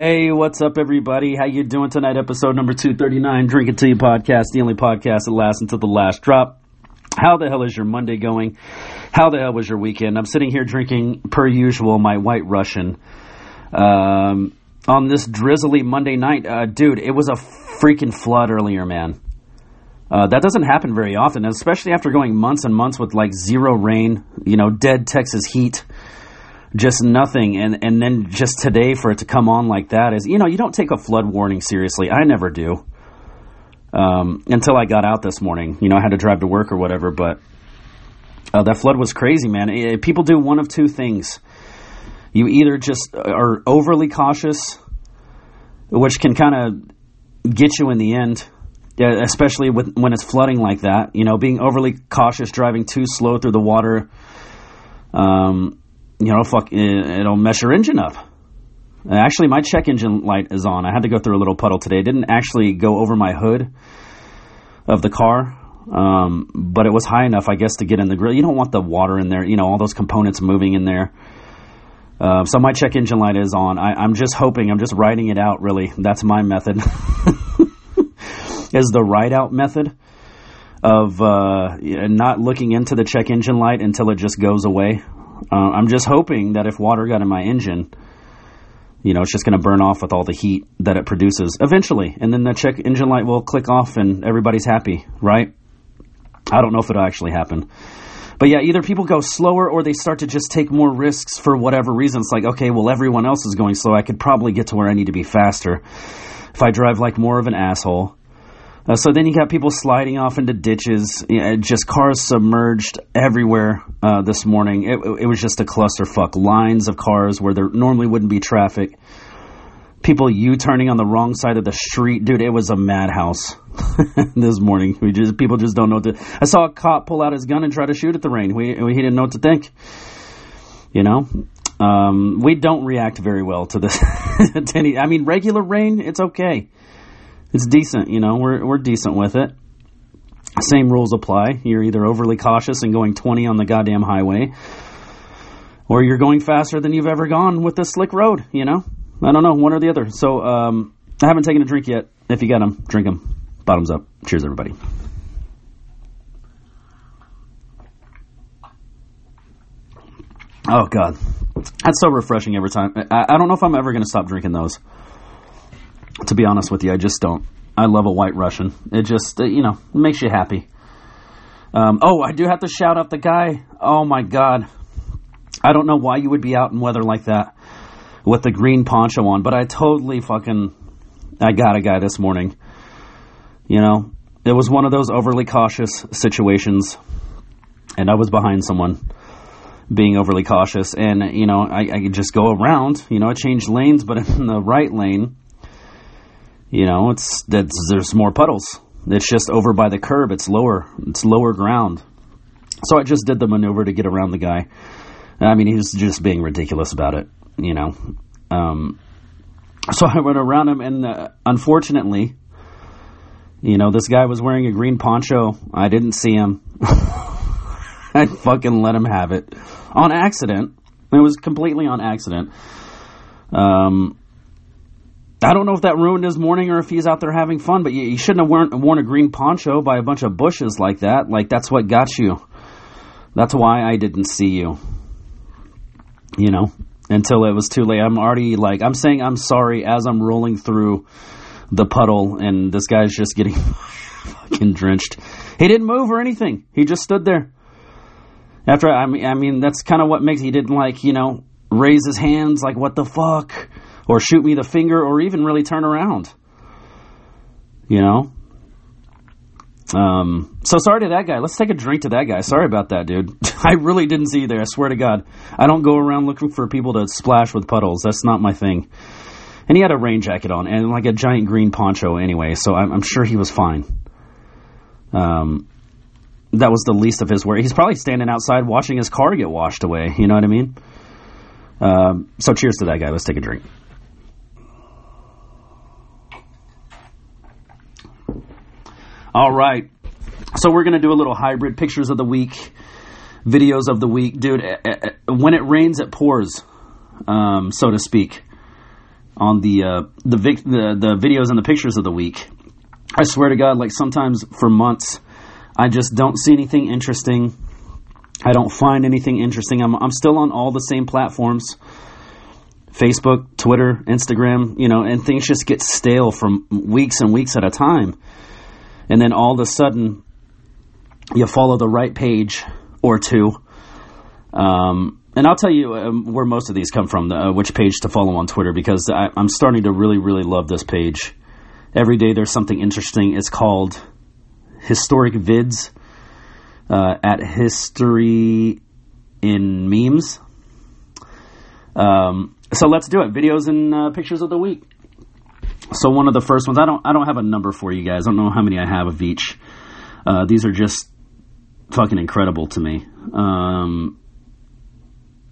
Hey, what's up, everybody? How you doing tonight? Episode number two thirty nine, Drink It To You podcast, the only podcast that lasts until the last drop. How the hell is your Monday going? How the hell was your weekend? I'm sitting here drinking, per usual, my White Russian. Um, on this drizzly Monday night, uh, dude, it was a freaking flood earlier, man. Uh, that doesn't happen very often, especially after going months and months with like zero rain, you know, dead Texas heat, just nothing, and and then just today for it to come on like that is, you know, you don't take a flood warning seriously. I never do. Um, until I got out this morning, you know, I had to drive to work or whatever, but uh, that flood was crazy, man. It, people do one of two things: you either just are overly cautious, which can kind of get you in the end especially with, when it's flooding like that. You know, being overly cautious, driving too slow through the water. Um, you know, fuck, it'll mess your engine up. Actually, my check engine light is on. I had to go through a little puddle today. It didn't actually go over my hood of the car, um, but it was high enough, I guess, to get in the grill. You don't want the water in there. You know, all those components moving in there. Uh, so my check engine light is on. I, I'm just hoping. I'm just writing it out. Really, that's my method. is the ride out method of uh, not looking into the check engine light until it just goes away. Uh, I'm just hoping that if water got in my engine, you know, it's just going to burn off with all the heat that it produces eventually, and then the check engine light will click off and everybody's happy, right? I don't know if it'll actually happen. But yeah, either people go slower or they start to just take more risks for whatever reason. It's like, okay, well, everyone else is going slow. I could probably get to where I need to be faster if I drive like more of an asshole. Uh, so then you got people sliding off into ditches, just cars submerged everywhere uh, this morning. It, it, was just a clusterfuck. Lines of cars where there normally wouldn't be traffic. People U-turning on the wrong side of the street, dude. It was a madhouse this morning. We just people just don't know what to. I saw a cop pull out his gun and try to shoot at the rain. We, we he didn't know what to think. You know, um, we don't react very well to this. to any, I mean, regular rain, it's okay it's decent. You know, we're we're decent with it. Same rules apply. You're either overly cautious and going 20 on the goddamn highway, or you're going faster than you've ever gone with this slick road. You know, I don't know, one or the other. So um, I haven't taken a drink yet. If you got them, drink them. Bottoms up. Cheers, everybody. Oh God, that's so refreshing every time. I, I don't know if I'm ever going to stop drinking those to be honest with you, I just don't. I love a white Russian. It just, uh, you know, makes you happy. Um, oh, I do have to shout out the guy. Oh my God. I don't know why you would be out in weather like that with the green poncho on, but I totally fucking, I got a guy this morning. You know, it was one of those overly cautious situations, and I was behind someone being overly cautious, and you know, I, I could just go around. You know, I changed lanes, but in the right lane, you know, it's that's there's more puddles. It's just over by the curb. It's lower. It's lower ground. So I just did the maneuver to get around the guy. I mean, he was just being ridiculous about it, you know. Um, so I went around him, and uh, unfortunately, you know, this guy was wearing a green poncho. I didn't see him. I fucking let him have it on accident. It was completely on accident. Um, I don't know if that ruined his morning or if he's out there having fun, but you, you shouldn't have worn, worn a green poncho by a bunch of bushes like that. Like, that's what got you. That's why I didn't see you. You know, until it was too late. I'm already, like, I'm saying I'm sorry as I'm rolling through the puddle, and this guy's just getting fucking drenched. He didn't move or anything. He just stood there. After, I mean, I mean that's kind of what makes, he didn't, like, you know, raise his hands, like, what the fuck? Or shoot me the finger or even really turn around. You know? Um, so sorry to that guy. Let's take a drink to that guy. Sorry about that, dude. I really didn't see you there. I swear to God. I don't go around looking for people to splash with puddles. That's not my thing. And he had a rain jacket on and like a giant green poncho anyway, so I'm, I'm sure he was fine. Um, that was the least of his worry. He's probably standing outside watching his car get washed away. You know what I mean? Um, so cheers to that guy. Let's take a drink. All right. So we're going to do a little hybrid pictures of the week, videos of the week. Dude, eh, eh, eh, when it rains, it pours, um, so to speak. on the uh, the, vic- the the videos and the pictures of the week. I swear to God, like sometimes for months, I just don't see anything interesting. I don't find anything interesting. I'm I'm still on all the same platforms. Facebook, Twitter, Instagram, you know, and things just get stale from weeks and weeks at a time. And then all of a sudden, you follow the right page or two. Um, and I'll tell you um, where most of these come from, uh, which page to follow on Twitter, because I, I'm starting to really, really love this page. Every day there's something interesting. It's called Historic Vids uh, at History in Memes. Um, so let's do it. Videos and uh, pictures of the week. So one of the first ones, I don't, I don't have a number for you guys. I don't know how many I have of each. Uh, these are just fucking incredible to me. Um,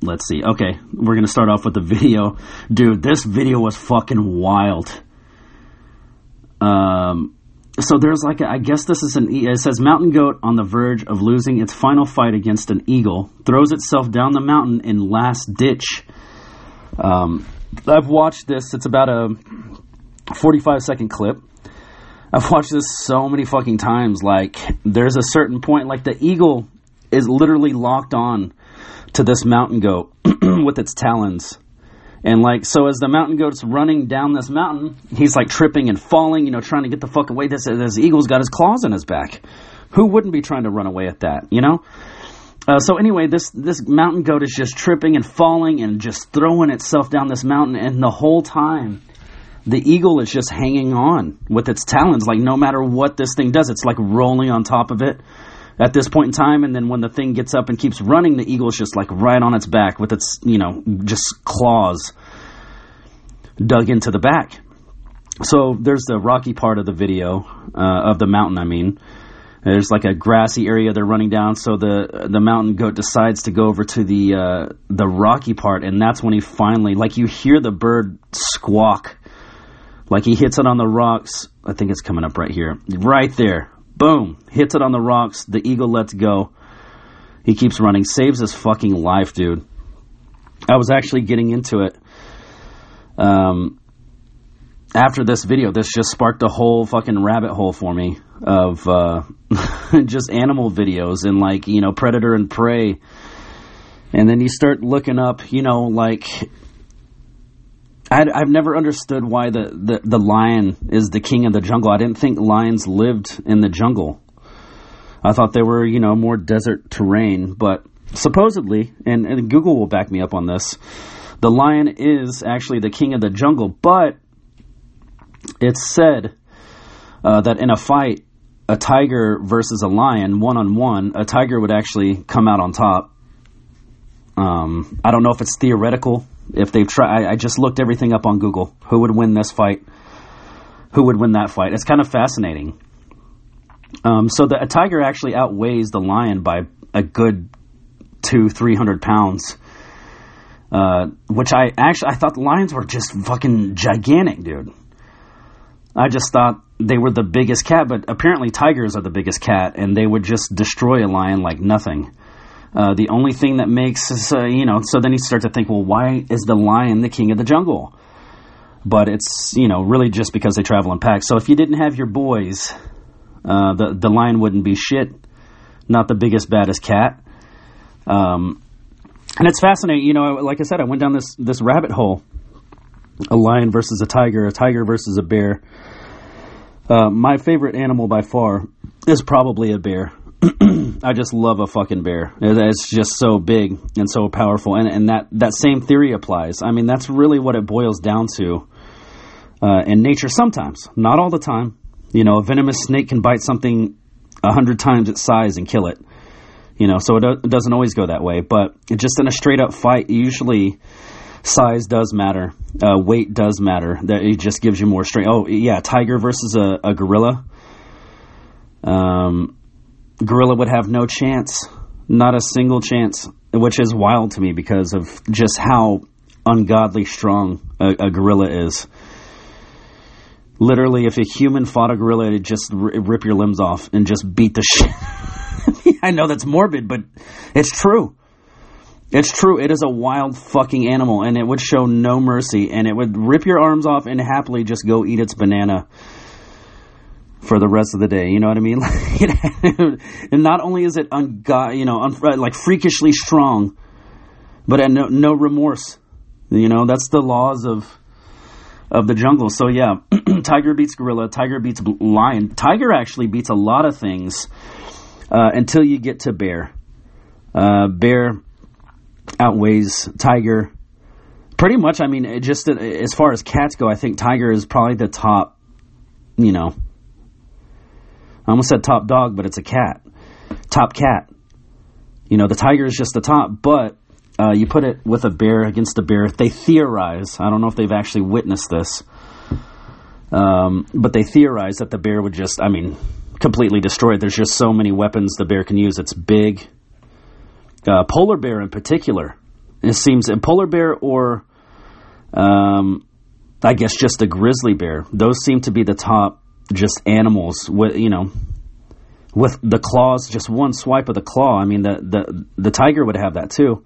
let's see. Okay, we're gonna start off with the video, dude. This video was fucking wild. Um, so there's like a, I guess this is an it says mountain goat on the verge of losing its final fight against an eagle throws itself down the mountain in last ditch. Um, I've watched this. It's about a 45 second clip. I've watched this so many fucking times. Like, there's a certain point, like the eagle is literally locked on to this mountain goat with its talons. And like, so as the mountain goat's running down this mountain, he's like tripping and falling, you know, trying to get the fuck away. This, this eagle's got his claws in his back. Who wouldn't be trying to run away at that, you know? Uh, so anyway, this this mountain goat is just tripping and falling and just throwing itself down this mountain, and the whole time, the eagle is just hanging on with its talons. Like no matter what this thing does, it's like rolling on top of it at this point in time. And then when the thing gets up and keeps running, the eagle is just like right on its back with its you know just claws dug into the back. So there's the rocky part of the video uh, of the mountain. I mean. There's like a grassy area they're running down, so the the mountain goat decides to go over to the uh, the rocky part, and that's when he finally, like, you hear the bird squawk, like he hits it on the rocks. I think it's coming up right here, right there. Boom, hits it on the rocks. The eagle lets go. He keeps running, saves his fucking life, dude. I was actually getting into it. Um, after this video, this just sparked a whole fucking rabbit hole for me of uh, just animal videos and like you know predator and prey, and then you start looking up, you know, like i have never understood why the, the the lion is the king of the jungle. I didn't think lions lived in the jungle. I thought they were you know more desert terrain, but supposedly, and, and Google will back me up on this. The lion is actually the king of the jungle, but it's said uh, that in a fight, a tiger versus a lion, one on one, a tiger would actually come out on top. Um, I don't know if it's theoretical. If they've tried, I, I just looked everything up on Google. Who would win this fight? Who would win that fight? It's kind of fascinating. Um, so the, a tiger actually outweighs the lion by a good two, three hundred pounds. Uh, which I actually I thought the lions were just fucking gigantic, dude. I just thought they were the biggest cat, but apparently tigers are the biggest cat, and they would just destroy a lion like nothing. Uh, the only thing that makes, uh, you know, so then you start to think, well, why is the lion the king of the jungle? But it's, you know, really just because they travel in packs. So if you didn't have your boys, uh, the the lion wouldn't be shit. Not the biggest, baddest cat. Um, and it's fascinating, you know. Like I said, I went down this this rabbit hole a lion versus a tiger, a tiger versus a bear. Uh, my favorite animal by far is probably a bear. I just love a fucking bear. It's just so big and so powerful, and and that that same theory applies. I mean, that's really what it boils down to uh, in nature. Sometimes, not all the time. You know, a venomous snake can bite something a hundred times its size and kill it. You know, so it, do- it doesn't always go that way. But just in a straight up fight, usually size does matter. Uh, weight does matter. That it just gives you more strength. Oh yeah, tiger versus a, a gorilla. Um, gorilla would have no chance, not a single chance, which is wild to me because of just how ungodly strong a, a gorilla is. Literally, if a human fought a gorilla, it'd just rip your limbs off and just beat the shit. I know that's morbid, but it's true. It's true. It is a wild fucking animal, and it would show no mercy, and it would rip your arms off and happily just go eat its banana for the rest of the day. You know what I mean? and not only is it ungo- you know, un- like freakishly strong, but no, no remorse. You know, that's the laws of of the jungle. So yeah, tiger beats gorilla, tiger beats lion. Tiger actually beats a lot of things uh, until you get to bear. Uh, bear outweighs tiger. Pretty much, I mean, just as far as cats go, I think tiger is probably the top. You know, I almost said top dog, but it's a cat. Top cat. You know, the tiger is just the top, but uh, you put it with a bear against a bear. They theorize. I don't know if they've actually witnessed this, um, but they theorize that the bear would just, I mean, completely destroy it. There's just so many weapons the bear can use. It's big. Uh, polar bear in particular. It seems a polar bear or, um, I guess, just a grizzly bear. Those seem to be the top just animals with you know with the claws. Just one swipe of the claw. I mean, the the the tiger would have that too.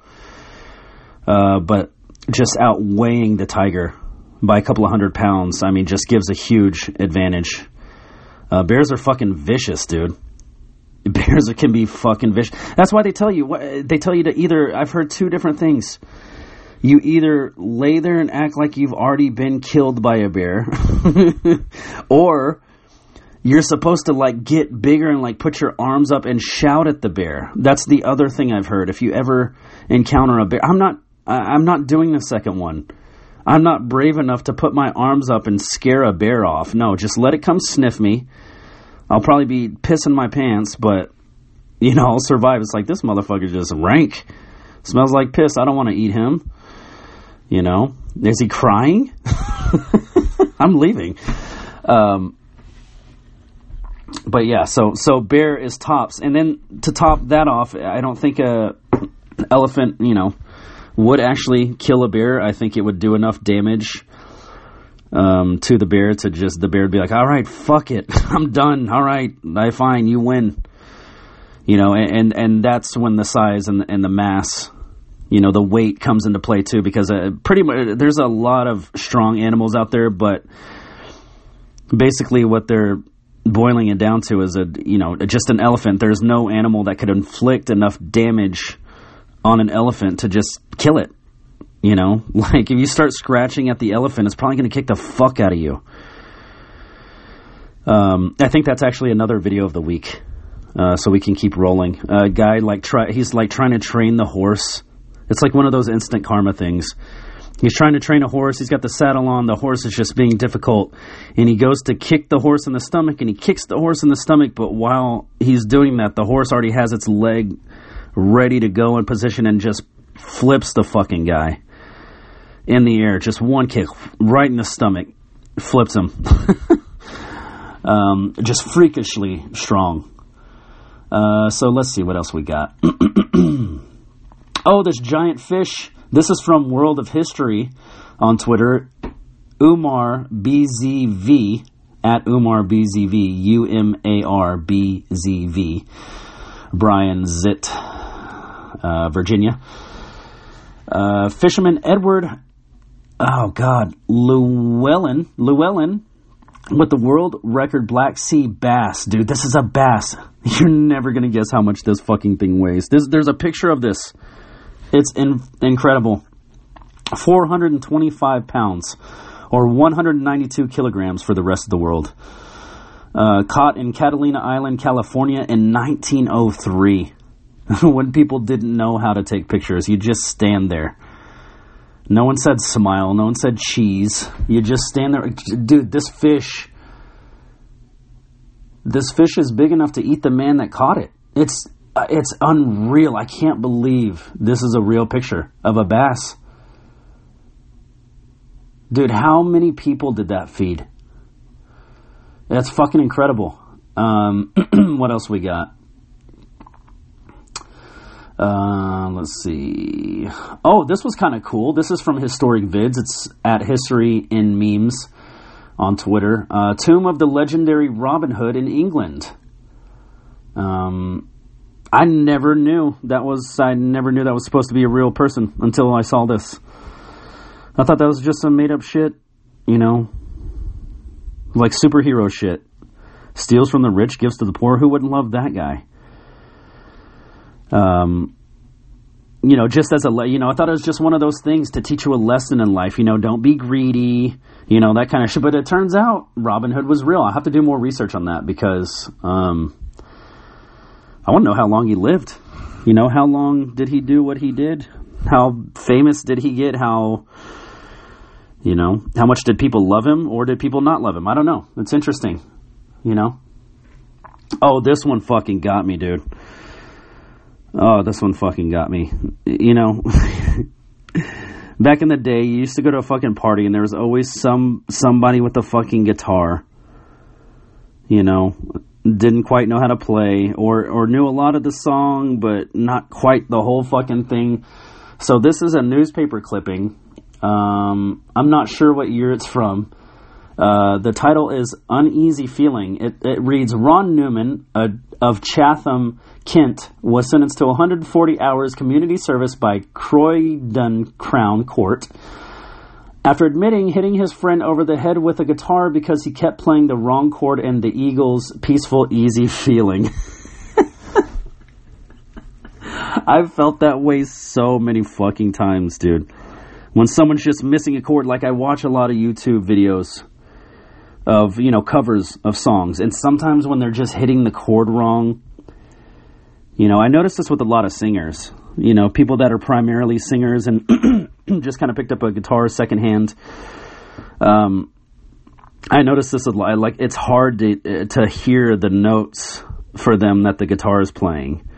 Uh, but just outweighing the tiger by a couple of hundred pounds, I mean, just gives a huge advantage. Uh, bears are fucking vicious, dude. Bears can be fucking vicious. That's why they tell you. They tell you to either. I've heard two different things. You either lay there and act like you've already been killed by a bear, or you're supposed to like get bigger and like put your arms up and shout at the bear. That's the other thing I've heard. If you ever encounter a bear, I'm not I'm not doing the second one. I'm not brave enough to put my arms up and scare a bear off. No, just let it come sniff me. I'll probably be pissing my pants, but you know, I'll survive. It's like this motherfucker just rank. Smells like piss. I don't want to eat him. You know, is he crying? I'm leaving. Um, but yeah, so so bear is tops, and then to top that off, I don't think a elephant, you know, would actually kill a bear. I think it would do enough damage um, to the bear to just the bear would be like, all right, fuck it, I'm done. All right, I fine, you win. You know, and and, that's when the size and and the mass, you know, the weight comes into play too, because uh, pretty much there's a lot of strong animals out there, but basically what they're boiling it down to is a you know just an elephant. There's no animal that could inflict enough damage on an elephant to just kill it. You know, like if you start scratching at the elephant, it's probably going to kick the fuck out of you. Um, I think that's actually another video of the week, uh, so we can keep rolling. A guy like try he's like trying to train the horse. It's like one of those instant karma things. He's trying to train a horse. He's got the saddle on. The horse is just being difficult. And he goes to kick the horse in the stomach and he kicks the horse in the stomach. But while he's doing that, the horse already has its leg ready to go in position and just flips the fucking guy in the air. Just one kick right in the stomach. Flips him. um, just freakishly strong. Uh, so let's see what else we got. oh, this giant fish this is from World of History on Twitter. Umar BZV at Umar BZV U M A R B Z V. Brian Zit, uh, Virginia. Uh, fisherman Edward, oh God, Llewellyn, Llewellyn with the world record Black Sea bass. Dude, this is a bass. You're never going to guess how much this fucking thing weighs. This, there's a picture of this it's in, incredible. 425 pounds, or 192 kilograms for the rest of the world. Uh, caught in Catalina Island, California in 1903. when people didn't know how to take pictures, you just stand there. No one said smile, no one said cheese. You just stand there. Dude, this fish. This fish is big enough to eat the man that caught it. It's it's unreal. I can't believe this is a real picture of a bass. Dude, how many people did that feed? That's fucking incredible. Um, what else we got? Uh, let's see. Oh, this was kind of cool. This is from Historic Vids. It's at History in Memes on Twitter. Uh, Tomb of the legendary Robin Hood in England. Um, I never knew that was I never knew that was supposed to be a real person until I saw this. I thought that was just some made up shit, you know, like superhero shit. Steals from the rich, gives to the poor. Who wouldn't love that guy? Um, you know, just as a, you know, I thought it was just one of those things to teach you a lesson in life. You know, don't be greedy, you know, that kind of shit. But it turns out Robin Hood was real. I have to do more research on that because, um, I want to know how long he lived. You know, how long did he do what he did? How famous did he get? How, you know, how much did people love him or did people not love him? I don't know. It's interesting, you know. Oh, this one fucking got me, dude. Oh, this one fucking got me. You know, back in the day, you used to go to a fucking party and there was always some somebody with a fucking guitar. You know, didn't quite know how to play or or knew a lot of the song but not quite the whole fucking thing. So this is a newspaper clipping. Um, I'm not sure what year it's from. Uh, the title is Uneasy Feeling. It, it reads Ron Newman a, of Chatham, Kent, was sentenced to 140 hours community service by Croydon Crown Court after admitting hitting his friend over the head with a guitar because he kept playing the wrong chord in the Eagles' peaceful, easy feeling. I've felt that way so many fucking times, dude. When someone's just missing a chord, like I watch a lot of YouTube videos of, you know, covers of songs, and sometimes when they're just hitting the chord wrong, you know, I notice this with a lot of singers. You know, people that are primarily singers and just kind of picked up a guitar secondhand. Um, I noticed this a lot. Like, it's hard to, to hear the notes for them that the guitar is playing.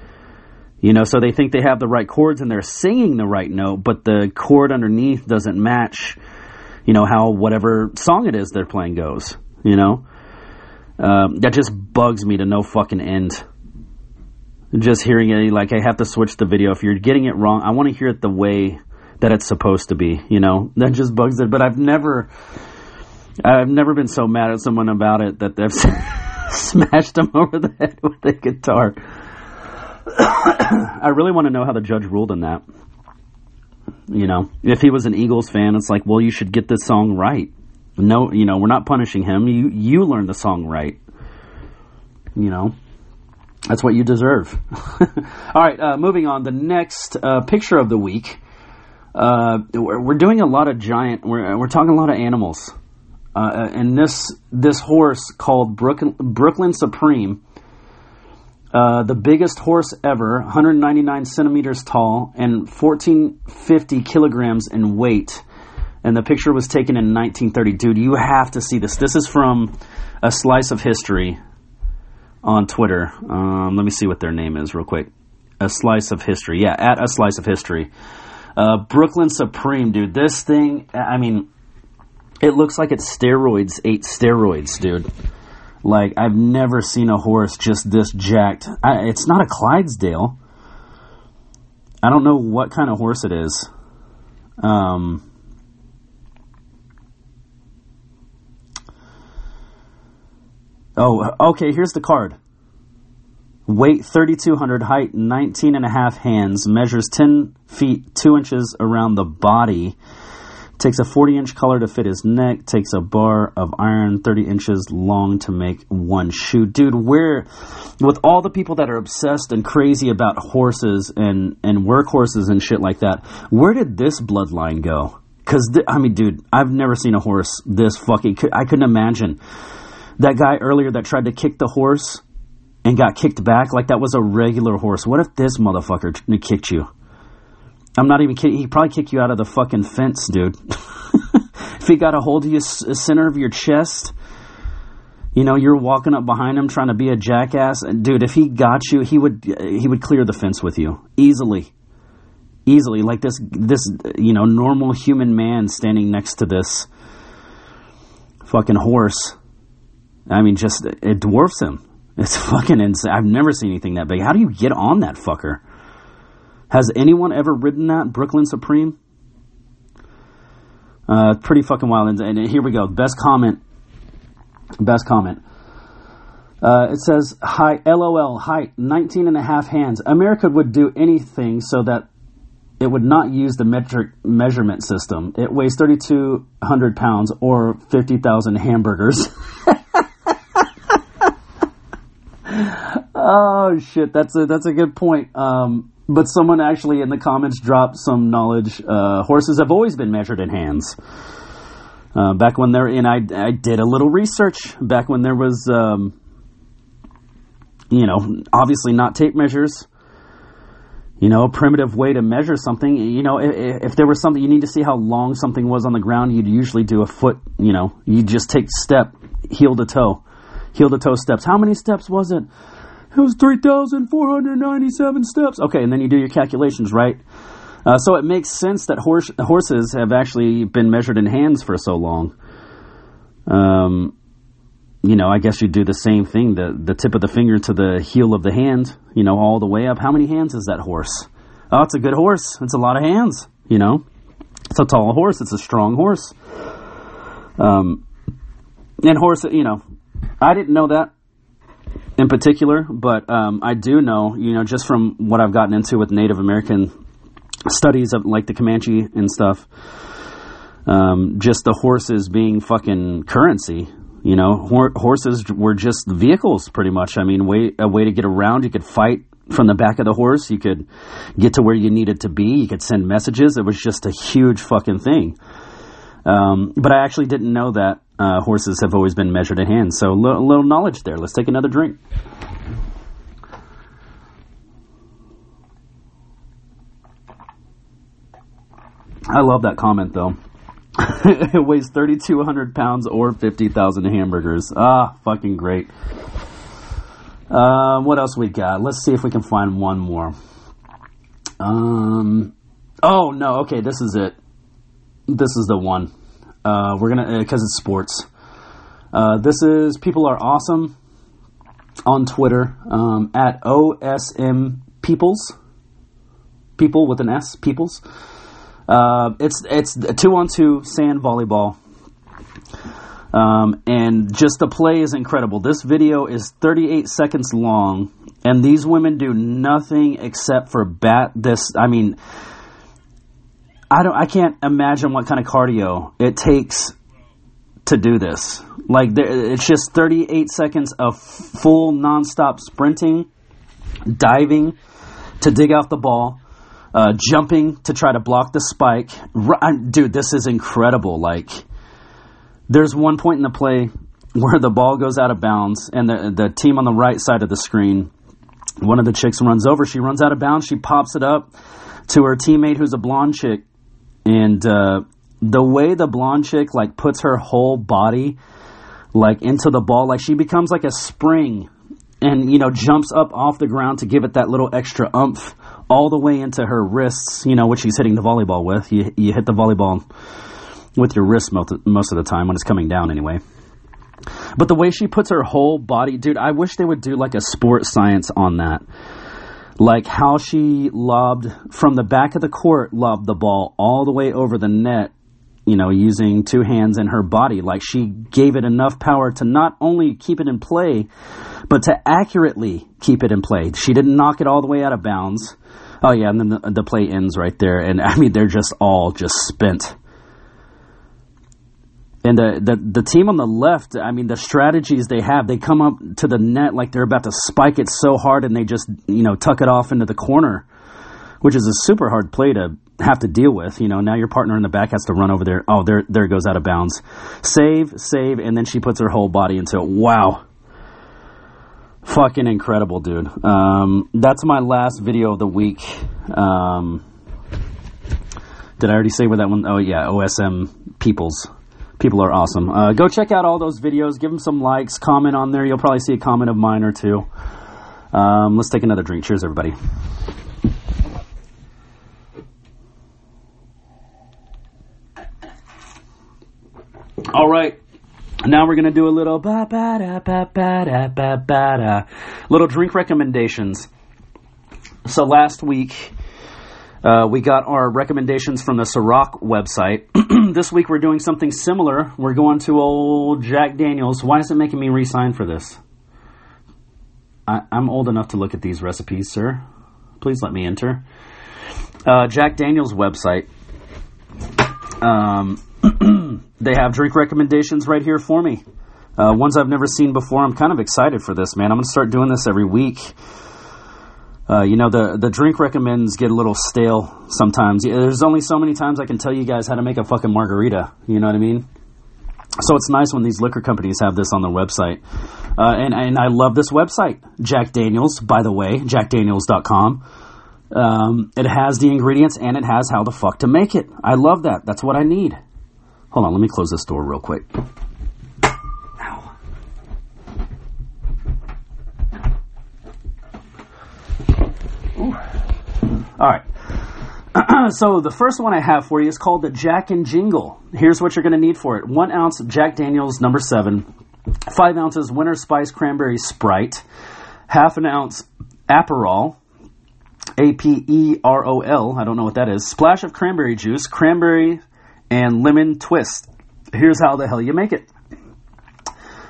You know, so they think they have the right chords and they're singing the right note, but the chord underneath doesn't match, you know, how whatever song it is they're playing goes, you know? Um, that just bugs me to no fucking end just hearing it, like I have to switch the video. If you're getting it wrong, I want to hear it the way that it's supposed to be. You know, that just bugs it. But I've never, I've never been so mad at someone about it that they've smashed them over the head with a guitar. I really want to know how the judge ruled on that. You know, if he was an Eagles fan, it's like, well, you should get this song right. No, you know, we're not punishing him. You you learn the song right. You know. That's what you deserve. All right, uh, moving on. The next uh, picture of the week. Uh, we're, we're, doing a lot of giant. We're we're talking a lot of animals, uh, and this this horse called Brooklyn, Brooklyn Supreme, uh, the biggest horse ever, 199 centimeters tall and 1450 kilograms in weight. And the picture was taken in 1930. Dude, you have to see this. This is from a slice of history on Twitter. Um, let me see what their name is real quick. A slice of history. Yeah, at a slice of history. Uh, Brooklyn Supreme, dude. This thing, I mean, it looks like it's steroids, ate steroids, dude. Like, I've never seen a horse just this jacked. I, it's not a Clydesdale. I don't know what kind of horse it is. Um, Oh, okay, here's the card. Weight 3,200, height 19 and a half hands, measures 10 feet 2 inches around the body, takes a 40 inch collar to fit his neck, takes a bar of iron 30 inches long to make one shoe. Dude, where, with all the people that are obsessed and crazy about horses and, and workhorses and shit like that, where did this bloodline go? Cause, th- I mean, dude, I've never seen a horse this fucking, I couldn't imagine that guy earlier that tried to kick the horse and got kicked back like that was a regular horse. What if this motherfucker t- kicked you? I'm not even kidding. He probably kicked you out of the fucking fence, dude. if he got a hold of you, center of your chest, you know, you're walking up behind him trying to be a jackass, dude. If he got you, he would he would clear the fence with you easily, easily. Like this this you know normal human man standing next to this fucking horse I mean, just it dwarfs him. It's fucking insane. I've never seen anything that big. How do you get on that fucker? Has anyone ever ridden that Brooklyn Supreme? Uh, pretty fucking wild. And, and here we go. Best comment. Best comment. Uh, it says height, LOL, height, 19 and a half hands. America would do anything so that it would not use the metric measurement system. It weighs 3,200 pounds or 50,000 hamburgers. oh shit, that's a that's a good point. Um, but someone actually in the comments dropped some knowledge. Uh, horses have always been measured in hands. Uh, back when there, and I, I did a little research back when there was, um, you know, obviously not tape measures. You know, a primitive way to measure something. You know, if, if there was something you need to see how long something was on the ground, you'd usually do a foot. You know, you just take step, heel to toe, heel to toe steps. How many steps was it? It was 3,497 steps. Okay, and then you do your calculations, right? Uh, so it makes sense that horse, horses have actually been measured in hands for so long. Um, you know, I guess you do the same thing, the, the tip of the finger to the heel of the hand, you know, all the way up. How many hands is that horse? Oh, it's a good horse. It's a lot of hands, you know. It's a tall horse. It's a strong horse. Um, and horse, you know, I didn't know that in particular, but um, I do know, you know, just from what I've gotten into with Native American studies of like the Comanche and stuff, um, just the horses being fucking currency. You know, Hor- horses were just vehicles, pretty much. I mean, way a way to get around. You could fight from the back of the horse. You could get to where you needed to be. You could send messages. It was just a huge fucking thing. Um, but I actually didn't know that uh, horses have always been measured in hands. So a little, knowledge there. Let's take another drink. I love that comment though. it weighs 3,200 pounds or 50,000 hamburgers. Ah, fucking great. Um, what else we got? Let's see if we can find one more. Um, oh no, okay, this is it. This is the one. Uh, we're gonna because uh, it's sports. Uh, this is people are awesome on Twitter um, at OSM Peoples. People with an S, Peoples. Uh, it's it's two on two sand volleyball. Um, and just the play is incredible. This video is 38 seconds long, and these women do nothing except for bat this. I mean, I don't. I can't imagine what kind of cardio it takes to do this. Like it's just 38 seconds of full nonstop sprinting, diving to dig out the ball, uh, jumping to try to block the spike. Dude, this is incredible. Like there's one point in the play where the ball goes out of bounds, and the the team on the right side of the screen, one of the chicks runs over. She runs out of bounds. She pops it up to her teammate, who's a blonde chick and uh, the way the blonde chick like puts her whole body like into the ball, like she becomes like a spring, and you know jumps up off the ground to give it that little extra umph all the way into her wrists. You know, which she's hitting the volleyball with. You you hit the volleyball with your wrist most most of the time when it's coming down anyway. But the way she puts her whole body, dude, I wish they would do like a sports science on that like how she lobbed from the back of the court, lobbed the ball all the way over the net, you know, using two hands and her body. Like she gave it enough power to not only keep it in play, but to accurately keep it in play. She didn't knock it all the way out of bounds. Oh yeah, and then the, the play ends right there. And I mean, they're just all just spent and the, the the team on the left, I mean, the strategies they have, they come up to the net like they're about to spike it so hard, and they just you know tuck it off into the corner, which is a super hard play to have to deal with. You know, now your partner in the back has to run over there. Oh, there there goes out of bounds. Save, save, and then she puts her whole body into it. Wow. Fucking incredible, dude. Um, that's my last video of the week. Um, did I already say where that one? Oh yeah, OSM Peoples people are awesome. Uh, go check out all those videos. Give them some likes. Comment on there. You'll probably see a comment of mine or two. Um, let's take another drink. Cheers, everybody. All right. Now we're gonna do a little ba ba da ba ba da ba ba da little drink recommendations. So last week uh, we got our recommendations from the Ciroc website. this week we're doing something similar. We're going to old Jack Daniels. Why is it making me re-sign for this? I, am old enough to look at these recipes, sir. Please let me enter. Uh, Jack Daniels website. Um, they have drink recommendations right here for me. Uh, ones I've never seen before. I'm kind of excited for this, man. I'm going to start doing this every week. Uh, you know, the, the drink recommends get a little stale sometimes. There's only so many times I can tell you guys how to make a fucking margarita. You know what I mean? So it's nice when these liquor companies have this on their website. Uh, and, and I love this website, Jack Daniels, by the way, jackdaniels.com. Um, it has the ingredients and it has how the fuck to make it. I love that. That's what I need. Hold on, let me close this door real quick. All right. so the first one I have for you is called the Jack and Jingle. Here's what you're going to need for it: one ounce Jack Daniel's Number Seven, five ounces Winter Spice Cranberry Sprite, half an ounce Aperol, A P E R O L. I don't know what that is. Splash of cranberry juice, cranberry and lemon twist. Here's how the hell you make it.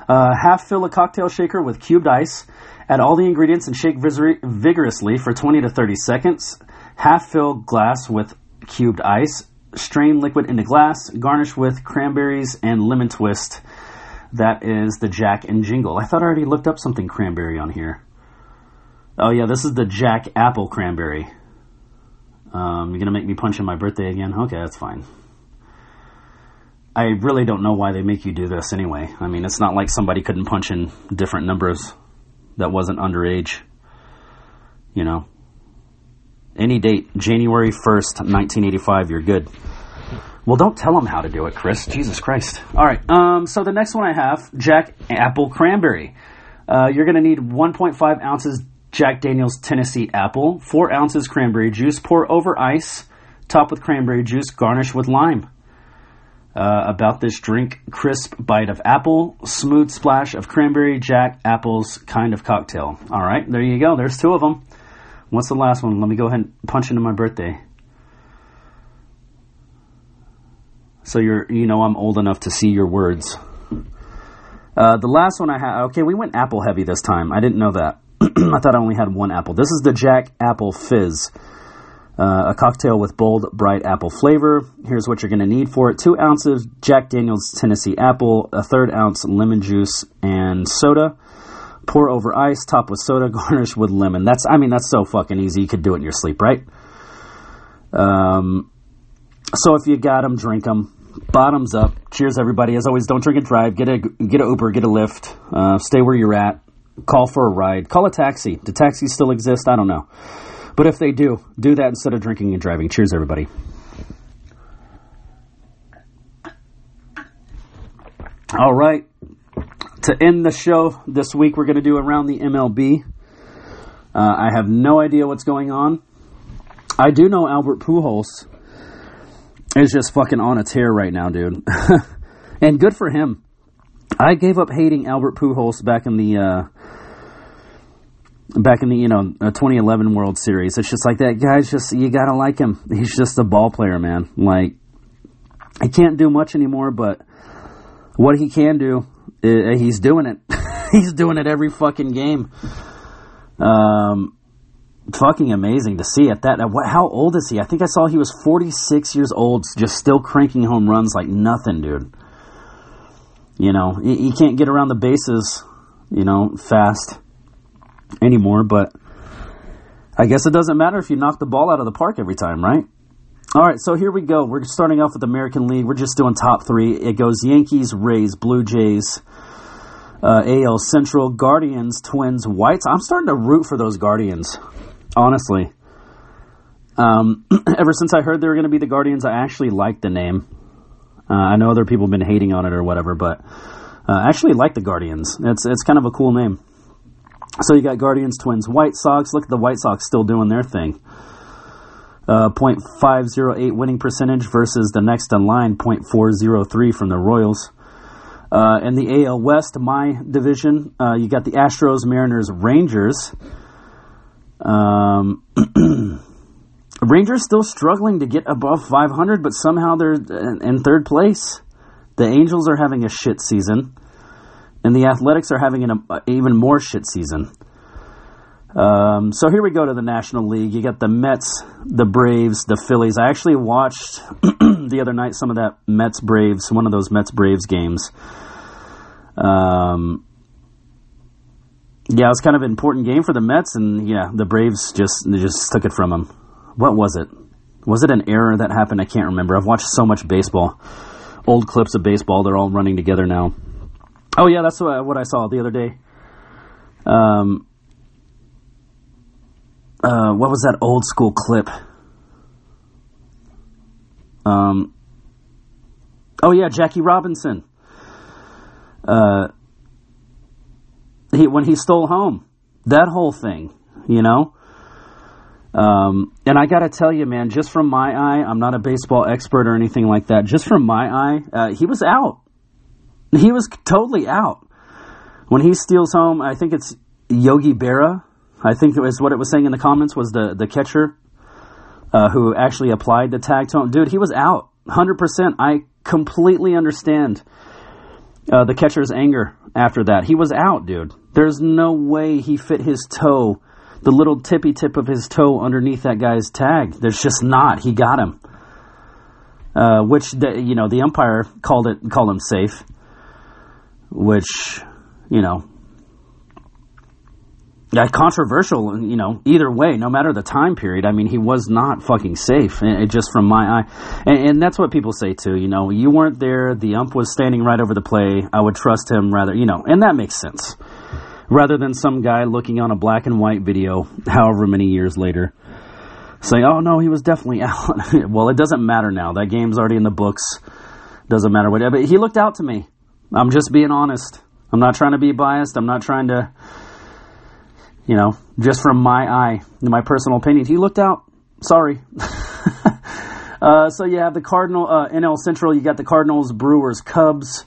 Uh, half fill a cocktail shaker with cubed ice. Add all the ingredients and shake vigorously for 20 to 30 seconds. Half fill glass with cubed ice. Strain liquid into glass. Garnish with cranberries and lemon twist. That is the Jack and Jingle. I thought I already looked up something cranberry on here. Oh yeah, this is the Jack Apple Cranberry. Um, you're gonna make me punch in my birthday again? Okay, that's fine. I really don't know why they make you do this anyway. I mean, it's not like somebody couldn't punch in different numbers that wasn't underage. You know, any date, January 1st, 1985, you're good. Well, don't tell them how to do it, Chris. Jesus Christ. All right. Um, so the next one I have, Jack Apple Cranberry. Uh, you're going to need 1.5 ounces Jack Daniels Tennessee Apple, 4 ounces cranberry juice, pour over ice, top with cranberry juice, garnish with lime. Uh, about this drink, crisp bite of apple, smooth splash of cranberry, Jack Apple's kind of cocktail. All right, there you go. There's two of them. What's the last one? Let me go ahead and punch into my birthday. So you're, you know, I'm old enough to see your words. Uh, the last one I had, okay, we went apple heavy this time. I didn't know that. I thought I only had one apple. This is the Jack Apple Fizz, uh, a cocktail with bold, bright apple flavor. Here's what you're going to need for it: two ounces Jack Daniel's Tennessee apple, a third ounce lemon juice, and soda. Pour over ice, top with soda, garnish with lemon. That's, I mean, that's so fucking easy. You could do it in your sleep, right? Um, so if you got them, drink them. Bottoms up. Cheers, everybody. As always, don't drink and drive. Get a get a Uber, get a Lyft. Uh, stay where you're at. Call for a ride. Call a taxi. Do taxis still exist? I don't know. But if they do, do that instead of drinking and driving. Cheers, everybody. All right to end the show this week, we're going to do around the MLB. Uh, I have no idea what's going on. I do know Albert Pujols is just fucking on a tear right now, dude. and good for him. I gave up hating Albert Pujols back in the uh, back in the you know 2011 World Series. It's just like that guy's just you gotta like him. He's just a ball player, man. Like he can't do much anymore, but what he can do uh, he's doing it. he's doing it every fucking game. Um, fucking amazing to see at that. How old is he? I think I saw he was 46 years old, just still cranking home runs like nothing, dude. You know, he can't get around the bases, you know, fast anymore, but I guess it doesn't matter if you knock the ball out of the park every time, right? All right, so here we go. We're starting off with American League. We're just doing top three. It goes Yankees, Rays, Blue Jays, uh, AL Central, Guardians, Twins, Whites. I'm starting to root for those Guardians, honestly. Um, ever since I heard they were going to be the Guardians, I actually like the name. Uh, I know other people have been hating on it or whatever, but uh, I actually like the Guardians. It's it's kind of a cool name. So you got Guardians, Twins, White Sox. Look at the White Sox still doing their thing. Uh, 0.508 winning percentage versus the next in line, 0.403 from the Royals. Uh, in the AL West, my division, uh, you got the Astros, Mariners, Rangers. Um, Rangers still struggling to get above 500, but somehow they're in third place. The Angels are having a shit season, and the Athletics are having an even more shit season. Um, so here we go to the National League. You got the Mets, the Braves, the Phillies. I actually watched the other night some of that Mets Braves, one of those Mets Braves games. Um, yeah, it was kind of an important game for the Mets, and yeah, the Braves just they just took it from them. What was it? Was it an error that happened? I can't remember. I've watched so much baseball, old clips of baseball. They're all running together now. Oh yeah, that's what, what I saw the other day. Um, uh, what was that old school clip? Um, oh yeah, Jackie Robinson. Uh, he when he stole home, that whole thing, you know. Um, and I got to tell you, man, just from my eye, I'm not a baseball expert or anything like that. Just from my eye, uh, he was out. He was totally out. When he steals home, I think it's Yogi Berra. I think it was what it was saying in the comments was the the catcher uh, who actually applied the tag to him. Dude, he was out, hundred percent. I completely understand uh, the catcher's anger after that. He was out, dude. There's no way he fit his toe, the little tippy tip of his toe underneath that guy's tag. There's just not. He got him. Uh, which the, you know the umpire called it called him safe, which you know yeah, controversial, you know, either way, no matter the time period. I mean, he was not fucking safe, it, just from my eye. And, and, that's what people say too, you know, you weren't there, the ump was standing right over the play. I would trust him rather, you know, and that makes sense. Rather than some guy looking on a black and white video, however many years later, saying, oh no, he was definitely out. well, it doesn't matter now. That game's already in the books. Doesn't matter what, but he looked out to me. I'm just being honest. I'm not trying to be biased. I'm not trying to, you know, just from my eye, my personal opinion, he looked out. Sorry. uh, so you have the Cardinal uh, NL Central. You got the Cardinals, Brewers, Cubs.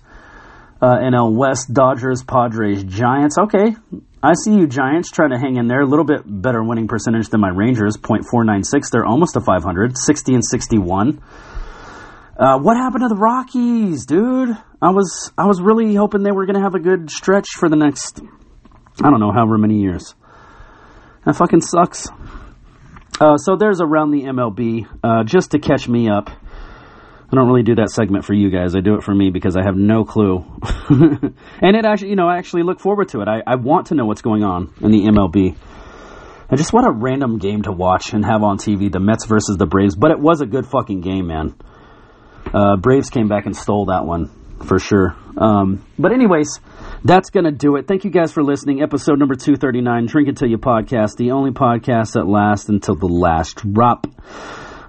Uh, NL West, Dodgers, Padres, Giants. Okay, I see you Giants trying to hang in there. A little bit better winning percentage than my Rangers, .496. They're almost to 500, 60 and 61. Uh, what happened to the Rockies, dude? I was I was really hoping they were going to have a good stretch for the next I don't know however many years. That fucking sucks. Uh, so there's around the MLB uh, just to catch me up. I don't really do that segment for you guys. I do it for me because I have no clue. and it actually, you know, I actually look forward to it. I, I want to know what's going on in the MLB. I just want a random game to watch and have on TV, the Mets versus the Braves. But it was a good fucking game, man. Uh, Braves came back and stole that one for sure. Um, but anyways, that's going to do it. Thank you guys for listening. Episode number 239, Drink Until You podcast, the only podcast that lasts until the last drop.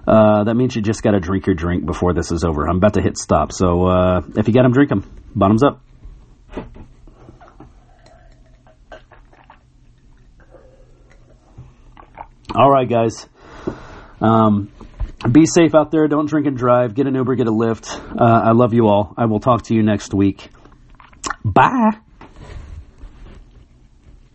Uh, that means you just got to drink your drink before this is over. I'm about to hit stop. So uh, if you got them, drink them. Bottoms up. All right, guys. Um, be safe out there. Don't drink and drive. Get an Uber, get a Lyft. Uh, I love you all. I will talk to you next week. Bye.